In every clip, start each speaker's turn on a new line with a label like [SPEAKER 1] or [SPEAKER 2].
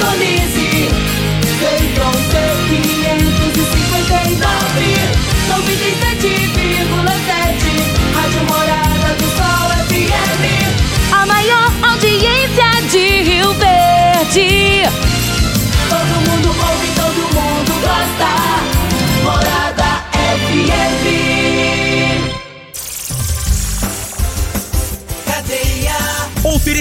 [SPEAKER 1] Indonésia.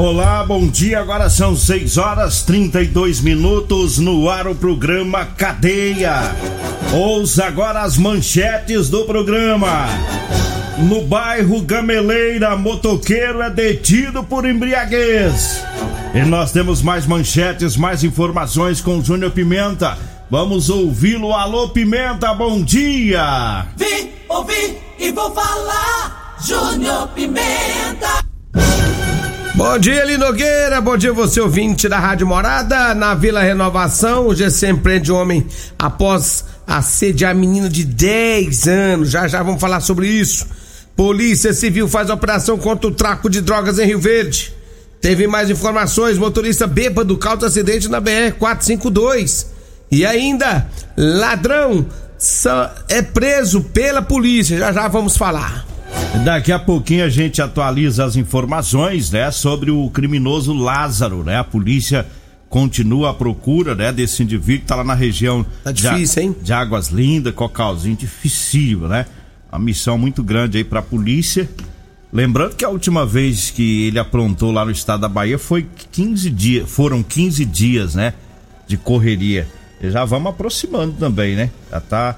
[SPEAKER 2] Olá, bom dia. Agora são 6 horas 32 minutos no ar o programa Cadeia. Ouça agora as manchetes do programa. No bairro Gameleira, motoqueiro é detido por embriaguez. E nós temos mais manchetes, mais informações com Júnior Pimenta. Vamos ouvi-lo. Alô, Pimenta, bom dia.
[SPEAKER 1] Vim, ouvi e vou falar. Júnior Pimenta.
[SPEAKER 3] Bom dia, Eli Nogueira. Bom dia, você ouvinte da Rádio Morada. Na Vila Renovação, o GCM prende homem após assediar menino de 10 anos. Já já vamos falar sobre isso. Polícia Civil faz operação contra o tráfico de drogas em Rio Verde. Teve mais informações: motorista bêbado causa acidente na BR 452. E ainda, ladrão é preso pela polícia. Já já vamos falar.
[SPEAKER 2] Daqui a pouquinho a gente atualiza as informações, né, sobre o criminoso Lázaro, né? A polícia continua à procura, né, desse indivíduo que tá lá na região
[SPEAKER 3] Tá
[SPEAKER 2] de A-
[SPEAKER 3] difícil, hein?
[SPEAKER 2] de Águas Lindas, Cocalzinho, dificílimo, né? Uma missão muito grande aí pra polícia. Lembrando que a última vez que ele aprontou lá no estado da Bahia foi 15 dias, foram 15 dias, né, de correria. E já vamos aproximando também, né? Já tá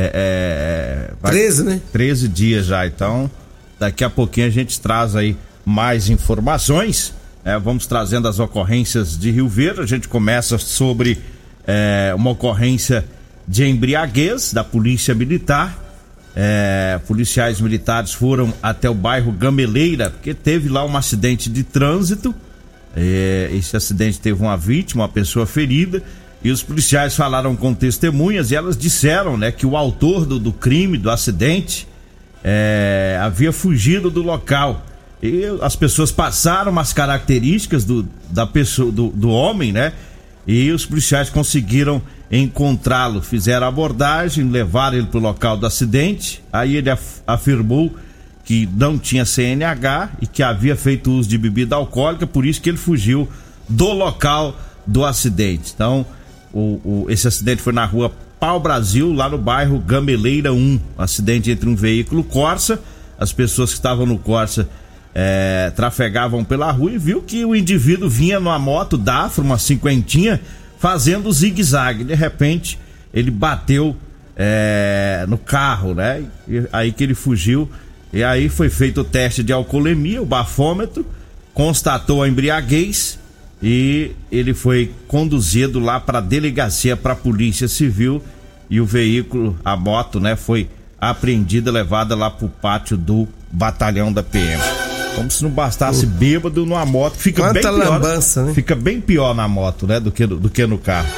[SPEAKER 2] é, é, vai-
[SPEAKER 3] 13, né?
[SPEAKER 2] 13 dias já, então daqui a pouquinho a gente traz aí mais informações. né? vamos trazendo as ocorrências de Rio Verde. A gente começa sobre é, uma ocorrência de embriaguez da Polícia Militar. É, policiais militares foram até o bairro Gameleira, porque teve lá um acidente de trânsito. É, esse acidente teve uma vítima, uma pessoa ferida. E os policiais falaram com testemunhas e elas disseram né, que o autor do, do crime, do acidente, é, havia fugido do local. E as pessoas passaram as características do, da pessoa, do, do homem, né? E os policiais conseguiram encontrá-lo. Fizeram a abordagem, levaram ele para o local do acidente. Aí ele af- afirmou que não tinha CNH e que havia feito uso de bebida alcoólica, por isso que ele fugiu do local do acidente. Então, o, o- esse acidente foi na rua Pau Brasil, lá no bairro Gameleira 1. Um acidente entre um veículo Corsa. As pessoas que estavam no Corsa eh, trafegavam pela rua e viu que o indivíduo vinha numa moto Dafra, uma cinquentinha, fazendo zigue-zague. De repente, ele bateu eh, no carro, né? E aí que ele fugiu. E aí foi feito o teste de alcoolemia, o bafômetro, constatou a embriaguez e ele foi conduzido lá para a delegacia para a Polícia Civil e o veículo, a moto, né, foi apreendida, levada lá pro pátio do batalhão da PM. Como se não bastasse bêbado numa moto, fica
[SPEAKER 3] Quanta
[SPEAKER 2] bem pior.
[SPEAKER 3] lambança, né?
[SPEAKER 2] Fica bem pior na moto, né, do que, do que no carro.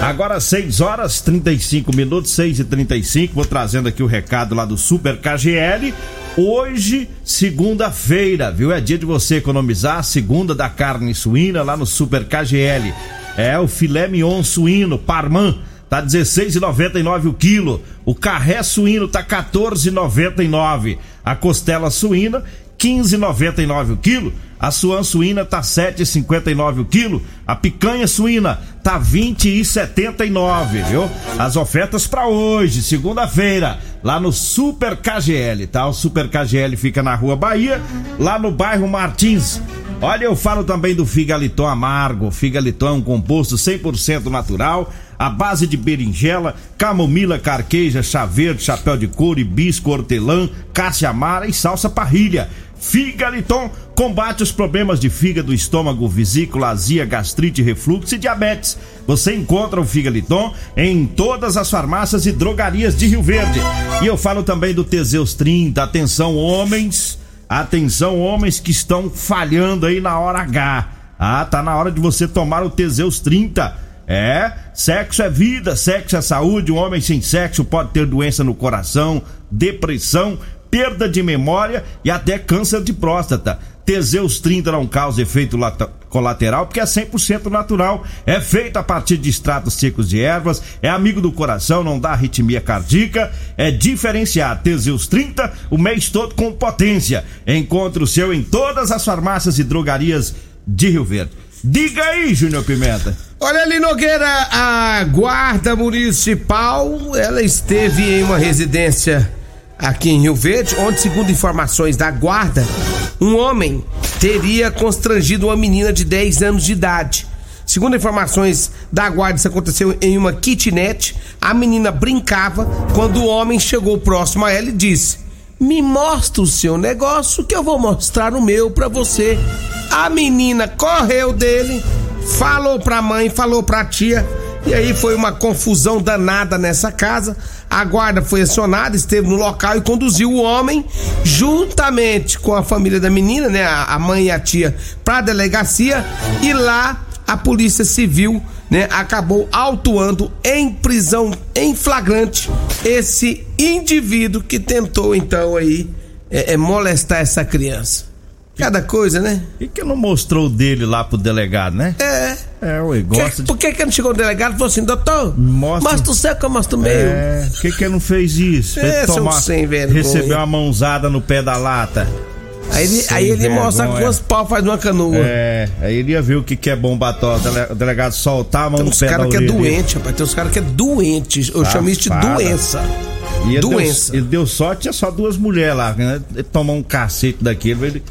[SPEAKER 2] Agora 6 horas 35 minutos, 6 e 35 Vou trazendo aqui o recado lá do Super KGL. Hoje, segunda-feira, viu? É dia de você economizar. Segunda da carne suína lá no Super KGL. É o filé mignon suíno, Parman, tá 16,99 o quilo. O carré suíno tá 14,99. A costela suína 15,99 o quilo. A suan suína tá 7,59 o quilo. A picanha suína tá 20,79, viu? As ofertas para hoje, segunda-feira, lá no Super KGL, tá? O Super KGL fica na Rua Bahia, lá no bairro Martins. Olha, eu falo também do figaliton amargo. Figaliton é um composto 100% natural, à base de berinjela, camomila, carqueja, chá verde, chapéu de couro, hibisco, hortelã, cássia amara e salsa parrilha. Figaliton combate os problemas de fígado, estômago, vesícula, azia, gastrite, refluxo e diabetes. Você encontra o Figaliton em todas as farmácias e drogarias de Rio Verde. E eu falo também do Teseus 30. Atenção, homens. Atenção, homens que estão falhando aí na hora H. Ah, tá na hora de você tomar o Teseus 30. É, sexo é vida, sexo é saúde. Um homem sem sexo pode ter doença no coração, depressão, perda de memória e até câncer de próstata. Teseus 30 não causa efeito colateral porque é 100% natural. É feito a partir de extratos secos de ervas, é amigo do coração, não dá arritmia cardíaca, é diferenciado. Teseus 30 o mês todo com potência. Encontre o seu em todas as farmácias e drogarias de Rio Verde. Diga aí, Júnior Pimenta.
[SPEAKER 3] Olha ali, Nogueira, a guarda municipal, ela esteve em uma residência aqui em Rio Verde, onde, segundo informações da guarda, um homem teria constrangido uma menina de 10 anos de idade. Segundo informações da guarda, isso aconteceu em uma kitnet. A menina brincava quando o homem chegou próximo a ela e disse: Me mostra o seu negócio que eu vou mostrar o meu para você. A menina correu dele, falou pra mãe, falou pra tia e aí foi uma confusão danada nessa casa. A guarda foi acionada, esteve no local e conduziu o homem, juntamente com a família da menina, né, a mãe e a tia, para a delegacia. E lá a polícia civil, né, acabou autuando em prisão em flagrante esse indivíduo que tentou então aí é, é molestar essa criança. Cada coisa, né?
[SPEAKER 2] E que não mostrou dele lá pro delegado, né?
[SPEAKER 3] É.
[SPEAKER 2] É, o gosta
[SPEAKER 3] que, de... Por que que não chegou o delegado e falou assim, doutor, mostra, mostra o céu que eu mostro o meu?
[SPEAKER 2] É, por que que não fez isso?
[SPEAKER 3] É, tomar, sem vergonha.
[SPEAKER 2] Recebeu uma mãozada no pé da lata.
[SPEAKER 3] Aí ele, aí ele mostra quantos pau faz uma canoa.
[SPEAKER 2] É, aí ele ia ver o que, que é bom batom. O delegado soltar a mão
[SPEAKER 3] tem
[SPEAKER 2] no pé da
[SPEAKER 3] orelha. Tem uns caras que é doente, rapaz. Tem uns caras que é doente. Eu chamo isso de doença.
[SPEAKER 2] E
[SPEAKER 3] doença.
[SPEAKER 2] Deu, ele deu sorte, tinha só duas mulheres lá. Né? Ele tomou um cacete daquele, ele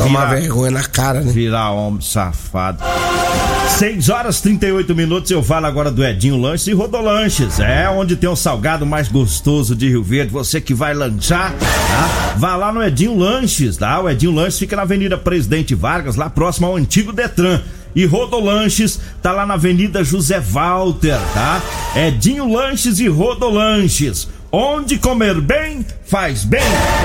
[SPEAKER 3] Tomar vergonha na cara, né?
[SPEAKER 2] Virar homem safado. 6 horas 38 minutos, eu falo agora do Edinho Lanches e Rodolanches. É onde tem o salgado mais gostoso de Rio Verde. Você que vai lanchar, tá? Vá lá no Edinho Lanches, tá? O Edinho Lanches fica na Avenida Presidente Vargas, lá próximo ao antigo Detran. E Rodolanches tá lá na Avenida José Walter, tá? Edinho Lanches e Rodolanches Onde comer bem, faz bem.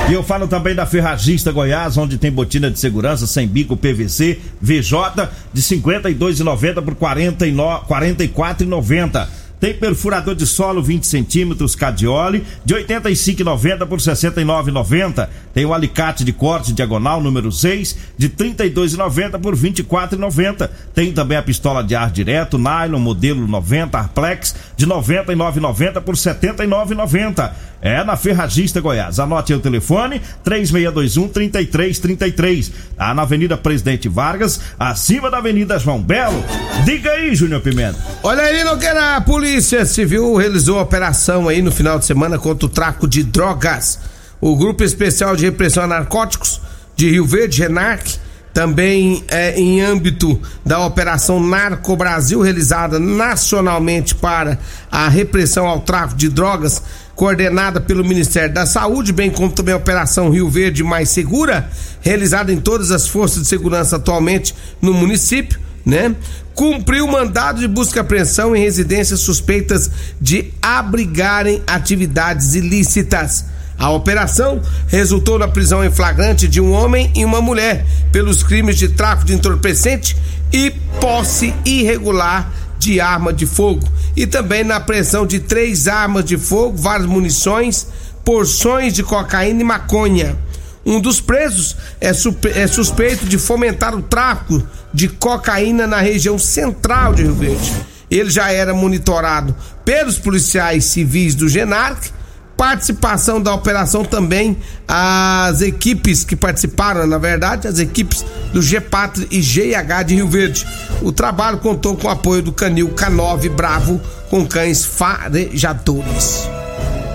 [SPEAKER 2] E eu falo também da Ferragista Goiás, onde tem botina de segurança sem bico PVC VJ de 52,90 por 44,90. Tem perfurador de solo 20 centímetros Cadioli de 85,90 por 69,90. Tem o alicate de corte diagonal número 6 de 32,90 por 24,90. Tem também a pistola de ar direto nylon modelo 90 Arplex de 99,90 por 79,90. É na Ferragista Goiás. Anote aí o telefone 3621 3333. Tá na Avenida Presidente Vargas, acima da Avenida João Belo. Diga aí, Júnior Pimenta.
[SPEAKER 3] Olha aí, não queira. A Polícia Civil realizou operação aí no final de semana contra o tráfico de drogas. O Grupo Especial de Repressão a Narcóticos de Rio Verde, RENARC, também é, em âmbito da Operação Narco Brasil, realizada nacionalmente para a repressão ao tráfico de drogas, coordenada pelo Ministério da Saúde, bem como também a Operação Rio Verde Mais Segura, realizada em todas as forças de segurança atualmente no município, né? Cumpriu mandado de busca e apreensão em residências suspeitas de abrigarem atividades ilícitas. A operação resultou na prisão em flagrante de um homem e uma mulher pelos crimes de tráfico de entorpecente e posse irregular de arma de fogo e também na apreensão de três armas de fogo, várias munições, porções de cocaína e maconha. Um dos presos é, é suspeito de fomentar o tráfico de cocaína na região central de Rio Verde. Ele já era monitorado pelos policiais civis do GENARC. Participação da operação também as equipes que participaram, na verdade, as equipes do GPAT e GH de Rio Verde. O trabalho contou com o apoio do Canil K9 Bravo com cães farejadores.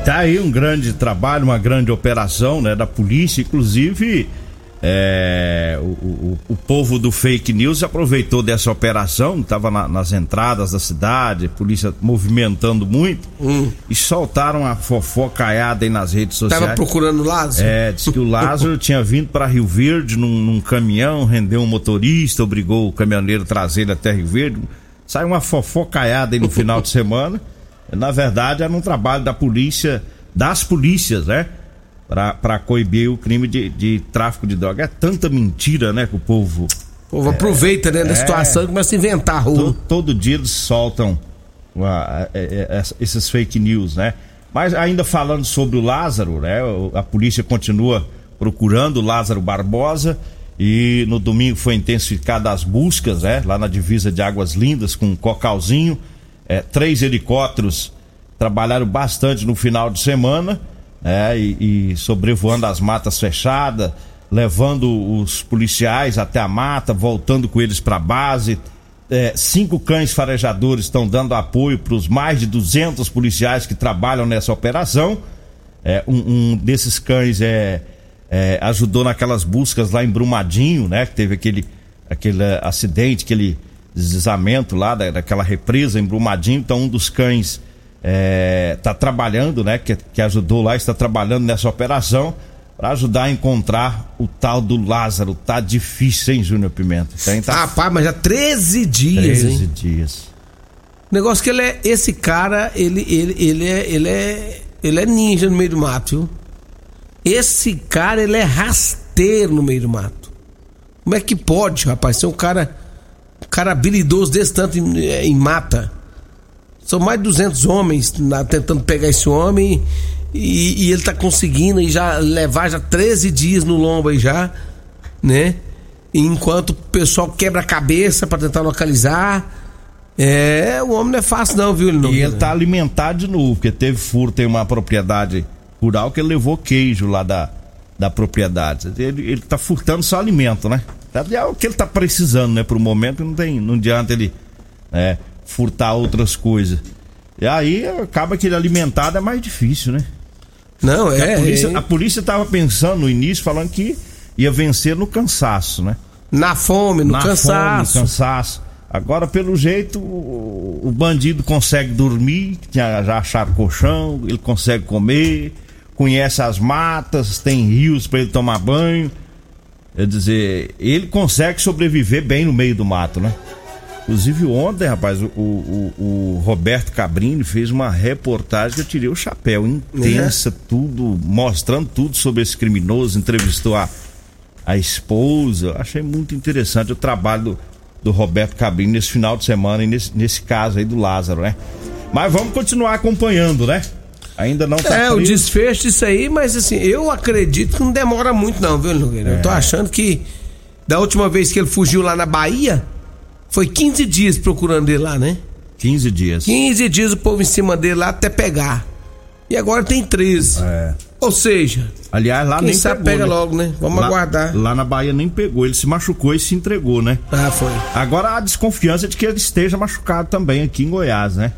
[SPEAKER 2] Tá aí um grande trabalho, uma grande operação, né, da polícia, inclusive é, o, o, o, povo do fake news aproveitou dessa operação, estava na, nas entradas da cidade, polícia movimentando muito
[SPEAKER 3] hum.
[SPEAKER 2] e soltaram a fofocaiada aí nas redes sociais.
[SPEAKER 3] Tava procurando o Lázaro?
[SPEAKER 2] É, disse que o Lázaro tinha vindo para Rio Verde num, num, caminhão, rendeu um motorista, obrigou o caminhoneiro a trazer ele até Rio Verde. Saiu uma fofocaiada aí no final de semana. Na verdade, era um trabalho da polícia, das polícias, né? Para coibir o crime de, de, tráfico de droga. É tanta mentira, né, que o povo.
[SPEAKER 3] O povo é, aproveita, né, da é, situação e começa a inventar rua.
[SPEAKER 2] Todo, todo dia eles soltam esses fake news, né? Mas ainda falando sobre o Lázaro, né? A polícia continua procurando o Lázaro Barbosa e no domingo foi intensificada as buscas, né? Lá na divisa de Águas Lindas com um Cocalzinho. É, três helicópteros trabalharam bastante no final de semana é, e, e sobrevoando as matas fechadas, levando os policiais até a mata, voltando com eles para a base. É, cinco cães farejadores estão dando apoio para os mais de 200 policiais que trabalham nessa operação. É, um, um, desses cães é, é, ajudou naquelas buscas lá em Brumadinho, né? Que teve aquele, aquele acidente, aquele deslizamento lá da, daquela represa em Brumadinho. Então, um dos cães está é, trabalhando, né? Que, que ajudou lá, está trabalhando nessa operação para ajudar a encontrar o tal do Lázaro. Tá difícil, hein, Júnior Pimenta? Tem, tá...
[SPEAKER 3] Rapaz, mas já 13 dias, 13 hein?
[SPEAKER 2] 13 dias.
[SPEAKER 3] Negócio que ele é. Esse cara, ele, ele, ele, é, ele, é, ele é ninja no meio do mato, viu? Esse cara, ele é rasteiro no meio do mato. Como é que pode, rapaz, ser um cara. Um cara habilidoso desse tanto em, em mata? São mais de 200 homens na, tentando pegar esse homem e, e ele tá conseguindo e já levar já 13 dias no lombo aí já, né? Enquanto o pessoal quebra a cabeça para tentar localizar. É, o homem não é fácil não, viu?
[SPEAKER 2] Ele não, e ele tá alimentado de novo, porque teve furo, tem uma propriedade rural que ele levou queijo lá da, da propriedade. Ele, ele tá furtando só alimento, né? É o que ele tá precisando, né? Pro momento não tem, não adianta ele é, furtar outras coisas. E aí acaba que ele alimentado é mais difícil, né?
[SPEAKER 3] Não, é.
[SPEAKER 2] A polícia, é. a polícia tava pensando no início, falando que ia vencer no cansaço, né?
[SPEAKER 3] Na fome, no
[SPEAKER 2] Na
[SPEAKER 3] cansaço.
[SPEAKER 2] Fome, cansaço. Agora, pelo jeito, o, o bandido consegue dormir, já acharam colchão, ele consegue comer, conhece as matas, tem rios para ele tomar banho. Quer dizer, ele consegue sobreviver bem no meio do mato, né? Inclusive ontem, rapaz, o, o, o, Roberto Cabrini fez uma reportagem que eu tirei o chapéu, intensa, uhum. tudo, mostrando tudo sobre esse criminoso, entrevistou a, a esposa. Achei muito interessante o trabalho do, do Roberto Cabrini nesse final de semana e nesse, nesse caso aí do Lázaro, né? Mas vamos continuar acompanhando, né? Ainda não tá
[SPEAKER 3] É, preso. o desfecho disso aí, mas assim, eu acredito que não demora muito não, viu, Nogueira? É. Eu tô é. achando que da última vez que ele fugiu lá na Bahia, foi 15 dias procurando ele lá, né?
[SPEAKER 2] 15 dias.
[SPEAKER 3] 15 dias o povo em cima dele lá até pegar. E agora tem 13.
[SPEAKER 2] É.
[SPEAKER 3] Ou seja,
[SPEAKER 2] aliás, lá
[SPEAKER 3] quem
[SPEAKER 2] nem
[SPEAKER 3] sabe
[SPEAKER 2] pegou,
[SPEAKER 3] pega
[SPEAKER 2] né?
[SPEAKER 3] logo, né? Vamos
[SPEAKER 2] lá,
[SPEAKER 3] aguardar.
[SPEAKER 2] Lá na Bahia nem pegou, ele se machucou e se entregou, né?
[SPEAKER 3] Ah, foi.
[SPEAKER 2] Agora a desconfiança de que ele esteja machucado também aqui em Goiás, né?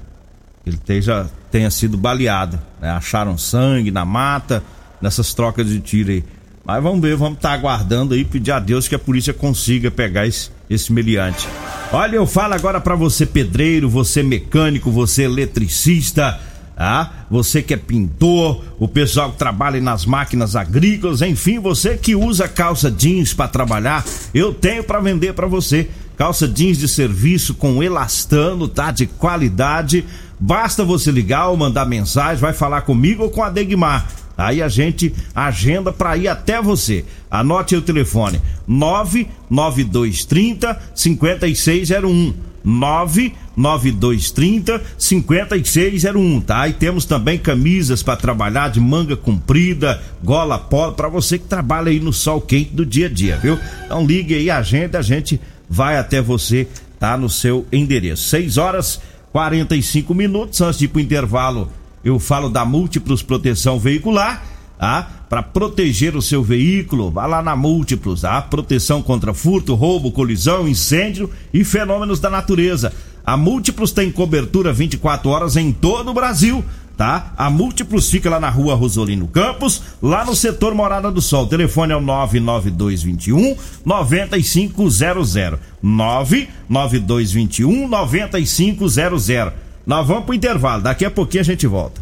[SPEAKER 2] Ele esteja, tenha sido baleado. Né? Acharam sangue na mata, nessas trocas de tiro aí. Mas vamos ver, vamos estar tá aguardando aí, pedir a Deus que a polícia consiga pegar esse, esse meliante. Olha, eu falo agora para você pedreiro, você mecânico, você eletricista, ah, você que é pintor, o pessoal que trabalha nas máquinas agrícolas, enfim, você que usa calça jeans para trabalhar, eu tenho para vender para você. Calça jeans de serviço com elastano, tá? De qualidade. Basta você ligar ou mandar mensagem, vai falar comigo ou com a Degmar. Aí a gente agenda para ir até você. Anote o telefone: 99230 5601. 99230 5601, tá? E temos também camisas para trabalhar de manga comprida, gola polo para você que trabalha aí no sol quente do dia a dia, viu? Então ligue aí, agenda, a gente vai até você, tá no seu endereço. 6 horas 45 minutos antes de ir pro intervalo. Eu falo da Múltiplos Proteção Veicular, tá? Para proteger o seu veículo, vá lá na Múltiplos, tá? Proteção contra furto, roubo, colisão, incêndio e fenômenos da natureza. A Múltiplos tem cobertura 24 horas em todo o Brasil, tá? A Múltiplos fica lá na rua Rosolino Campos, lá no setor Morada do Sol. O telefone é o 99221 9500. 99221 9500. Nós vamos pro intervalo, daqui a pouquinho a gente volta.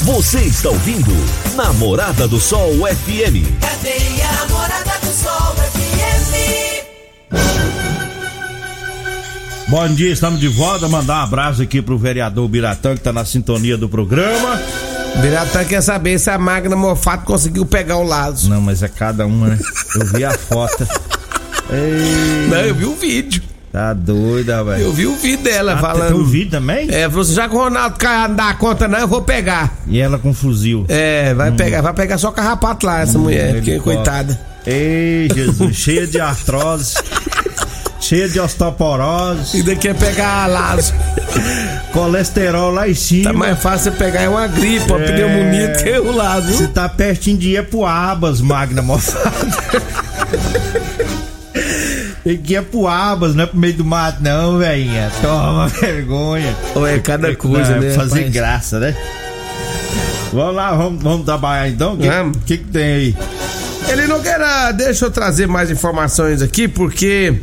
[SPEAKER 4] Você está ouvindo Namorada do Sol FM.
[SPEAKER 1] Cadeia Namorada do Sol FM.
[SPEAKER 2] Bom dia, estamos de volta. Mandar um abraço aqui pro vereador Biratã, que tá na sintonia do programa.
[SPEAKER 3] Biratã quer saber se a Magna Mofato conseguiu pegar o Lazo.
[SPEAKER 2] Não, mas é cada uma, né? Eu vi a foto. Ei,
[SPEAKER 3] Não, eu vi o vídeo.
[SPEAKER 2] Tá doida, velho.
[SPEAKER 3] Eu vi o vídeo dela
[SPEAKER 2] Ah,
[SPEAKER 3] falando.
[SPEAKER 2] Tem vídeo também?
[SPEAKER 3] É, falou assim, já que o Ronaldo Caiado não dá conta não, eu vou pegar.
[SPEAKER 2] E ela com fuzil.
[SPEAKER 3] É, vai pegar, vai pegar só carrapato lá, essa mulher, que coitada.
[SPEAKER 2] Ei, Jesus, cheia de artrose, cheia de osteoporose,
[SPEAKER 3] E daqui é pegar Lazo.
[SPEAKER 2] colesterol lá em cima.
[SPEAKER 3] Tá mais fácil você pegar é uma gripe, uma
[SPEAKER 2] É.
[SPEAKER 3] pneumonia do que o Lazo.
[SPEAKER 2] Se tá pertinho de ir pro Abas, Magna Mofada. Tem que ir pro Abas, não é pro meio do mato, não, velhinha. Toma vergonha.
[SPEAKER 3] Ou é cada coisa,
[SPEAKER 2] Não, é
[SPEAKER 3] né?
[SPEAKER 2] Fazer
[SPEAKER 3] rapaz?
[SPEAKER 2] graça, né? Vamos lá, vamos, vamos trabalhar então? O que, que, que tem aí?
[SPEAKER 3] Ele não quer. Deixa eu trazer mais informações aqui, porque.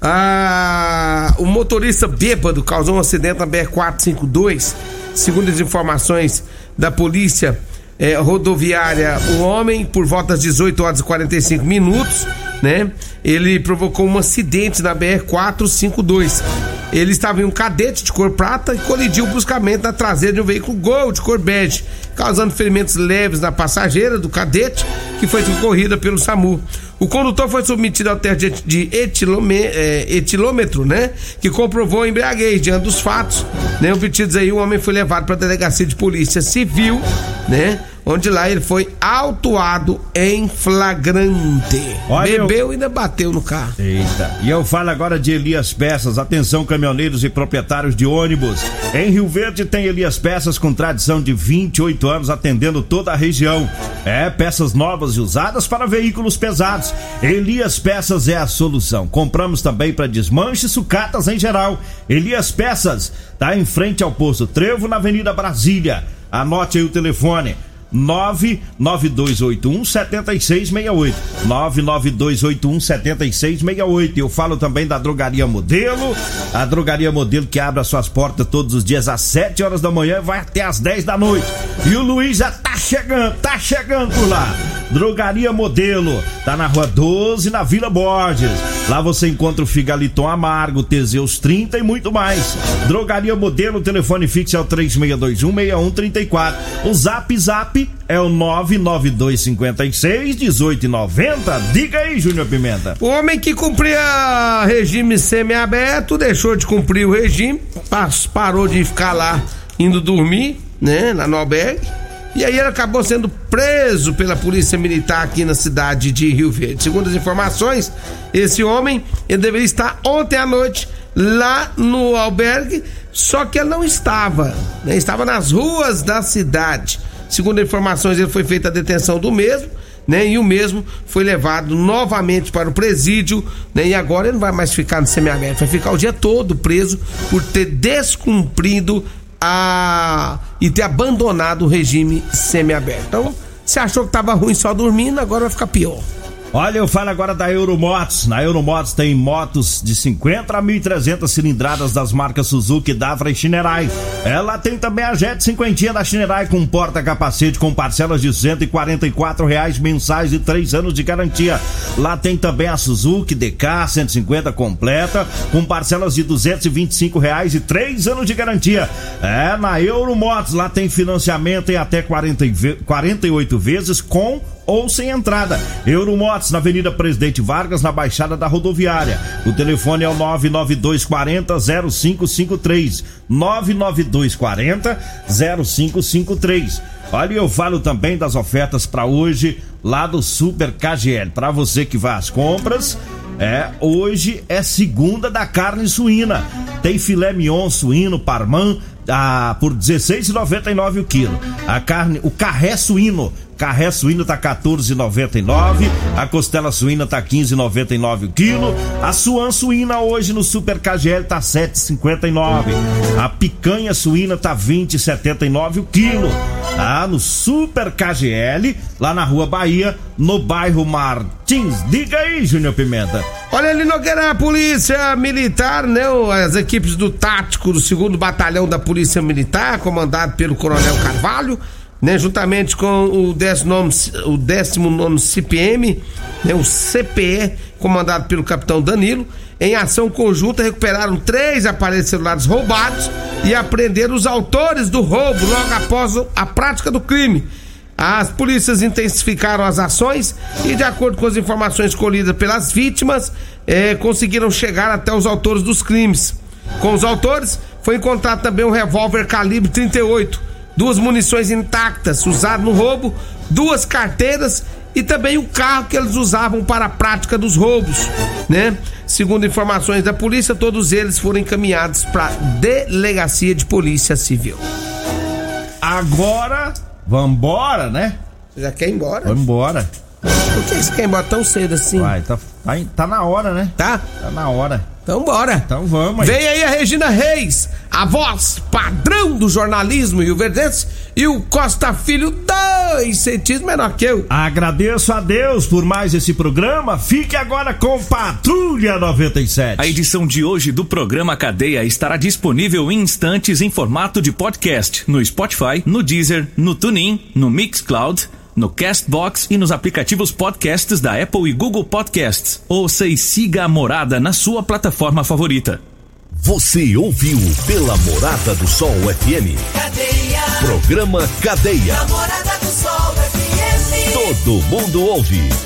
[SPEAKER 3] ah, o motorista bêbado causou um acidente na BR-452. Segundo as informações da polícia eh, rodoviária, o homem, por volta das 18 horas e 45 minutos, né? Ele provocou um acidente na BR-452. Ele estava em um cadete de cor prata e colidiu bruscamente na traseira de um veículo Gol de cor bege, causando ferimentos leves na passageira do cadete, que foi socorrida pelo SAMU. O condutor foi submetido ao teste de eh, etilômetro, né? Que comprovou a embriaguez diante dos fatos, né? Obtidos aí, o homem foi levado para a delegacia de polícia civil, né? Onde lá ele foi autuado em flagrante.
[SPEAKER 2] Olha, eu-
[SPEAKER 3] Bebeu e ainda bateu no carro.
[SPEAKER 2] Eita. E eu falo agora de Elias Peças. Atenção, caminhoneiros e proprietários de ônibus. Em Rio Verde tem Elias Peças com tradição de 28 anos atendendo toda a região. É, peças novas e usadas para veículos pesados. Elias Peças é a solução. Compramos também para desmanche e sucatas em geral. Elias Peças tá em frente ao posto Trevo na Avenida Brasília. Anote aí o telefone. 99281 7668. 99281 7668. Eu falo também da Drogaria Modelo. A Drogaria Modelo que abre as suas portas todos os dias às 7 horas da manhã e vai até às 10 da noite. E o Luiz já tá chegando, tá chegando por lá. Drogaria Modelo, tá na rua 12, na Vila Borges. Lá você encontra o Figaliton Amargo, Teseus 30 e muito mais. Drogaria Modelo, telefone fixo é o 36216134. O Zap Zap é o 99256 1890. Diga aí, Júnior Pimenta.
[SPEAKER 3] O homem que cumpria regime semiaberto deixou de cumprir o regime, parou de ficar lá indo dormir, né, no albergue. E aí ele acabou sendo preso pela polícia militar aqui na cidade de Rio Verde. Segundo as informações, esse homem ele deveria estar ontem à noite lá no albergue, só que ele não estava, né? Estava nas ruas da cidade. Segundo informações, ele foi feita a detenção do mesmo, né? E o mesmo foi levado novamente para o presídio, né? E agora ele não vai mais ficar no semiaberto, vai ficar o dia todo preso por ter descumprido a e ter abandonado o regime semiaberto. Então, você achou que tava ruim só dormindo, agora vai ficar pior.
[SPEAKER 2] Olha, eu falo agora da Euromotos. Na Euromotos tem motos de 50 a 1.300 cilindradas das marcas Suzuki, Davra e Shinerai. Ela tem também a Jet 50 da Shinerai com porta-capacete com parcelas de 144 reais mensais e 3 anos de garantia. Lá tem também a Suzuki DK 150 completa com parcelas de 225 reais e 3 anos de garantia. É, na Euromotos lá tem financiamento em até 40 e ve- 48 vezes com ou sem entrada. Euromotos na Avenida Presidente Vargas, na Baixada da Rodoviária. O telefone é o 99240 0553. 99240 0553. Olha, eu falo também das ofertas para hoje lá do Super KGL. Para você que vai às compras, é, hoje é segunda da carne suína. Tem filé mignon suíno parmã ah, por 16,99 o quilo. A carne, o carré suíno Carré suíno tá 14,99, a costela suína tá 15,99 o quilo, a suan suína hoje no Super KGL tá 7,59. A picanha suína tá 20,79 o quilo. Ah, no Super KGL, lá na Rua Bahia, no bairro Martins. Diga aí, Júnior Pimenta.
[SPEAKER 3] Olha ali, Nogueira, a polícia militar, né? As equipes do tático do segundo batalhão da polícia militar, comandado pelo coronel Carvalho, né, juntamente com o 19, o 19 CPM, né, o CPE, comandado pelo capitão Danilo, em ação conjunta recuperaram três aparelhos celulares roubados e apreenderam os autores do roubo logo após a prática do crime. As polícias intensificaram as ações e, de acordo com as informações colhidas pelas vítimas, eh, conseguiram chegar até os autores dos crimes. Com os autores, foi encontrado também um revólver calibre 38 duas munições intactas usadas no roubo, duas carteiras e também o carro que eles usavam para a prática dos roubos, né? Segundo informações da polícia, todos eles foram encaminhados para delegacia de polícia civil.
[SPEAKER 2] Agora, vambora, né?
[SPEAKER 3] Você já quer ir embora?
[SPEAKER 2] Vamos embora.
[SPEAKER 3] Por que você quer ir embora tão cedo assim?
[SPEAKER 2] Vai, tá, tá, tá na hora, né?
[SPEAKER 3] Tá?
[SPEAKER 2] Tá na hora.
[SPEAKER 3] Então bora.
[SPEAKER 2] Então vamos aí.
[SPEAKER 3] Vem aí a Regina Reis, a voz padrão do jornalismo Rio Verdense, e o Costa Filho, dois centímetros menor que eu.
[SPEAKER 2] Agradeço a Deus por mais esse programa. Fique agora com Patrulha 97.
[SPEAKER 5] A edição de hoje do programa Cadeia estará disponível em instantes em formato de podcast no Spotify, no Deezer, no TuneIn, no Mixcloud no Castbox e nos aplicativos podcasts da Apple e Google Podcasts. Ouça e siga a Morada na sua plataforma favorita.
[SPEAKER 4] Você ouviu pela Morada do Sol FM.
[SPEAKER 1] Cadeia.
[SPEAKER 4] Programa Cadeia.
[SPEAKER 1] Namorada do Sol FM.
[SPEAKER 4] Todo mundo ouve.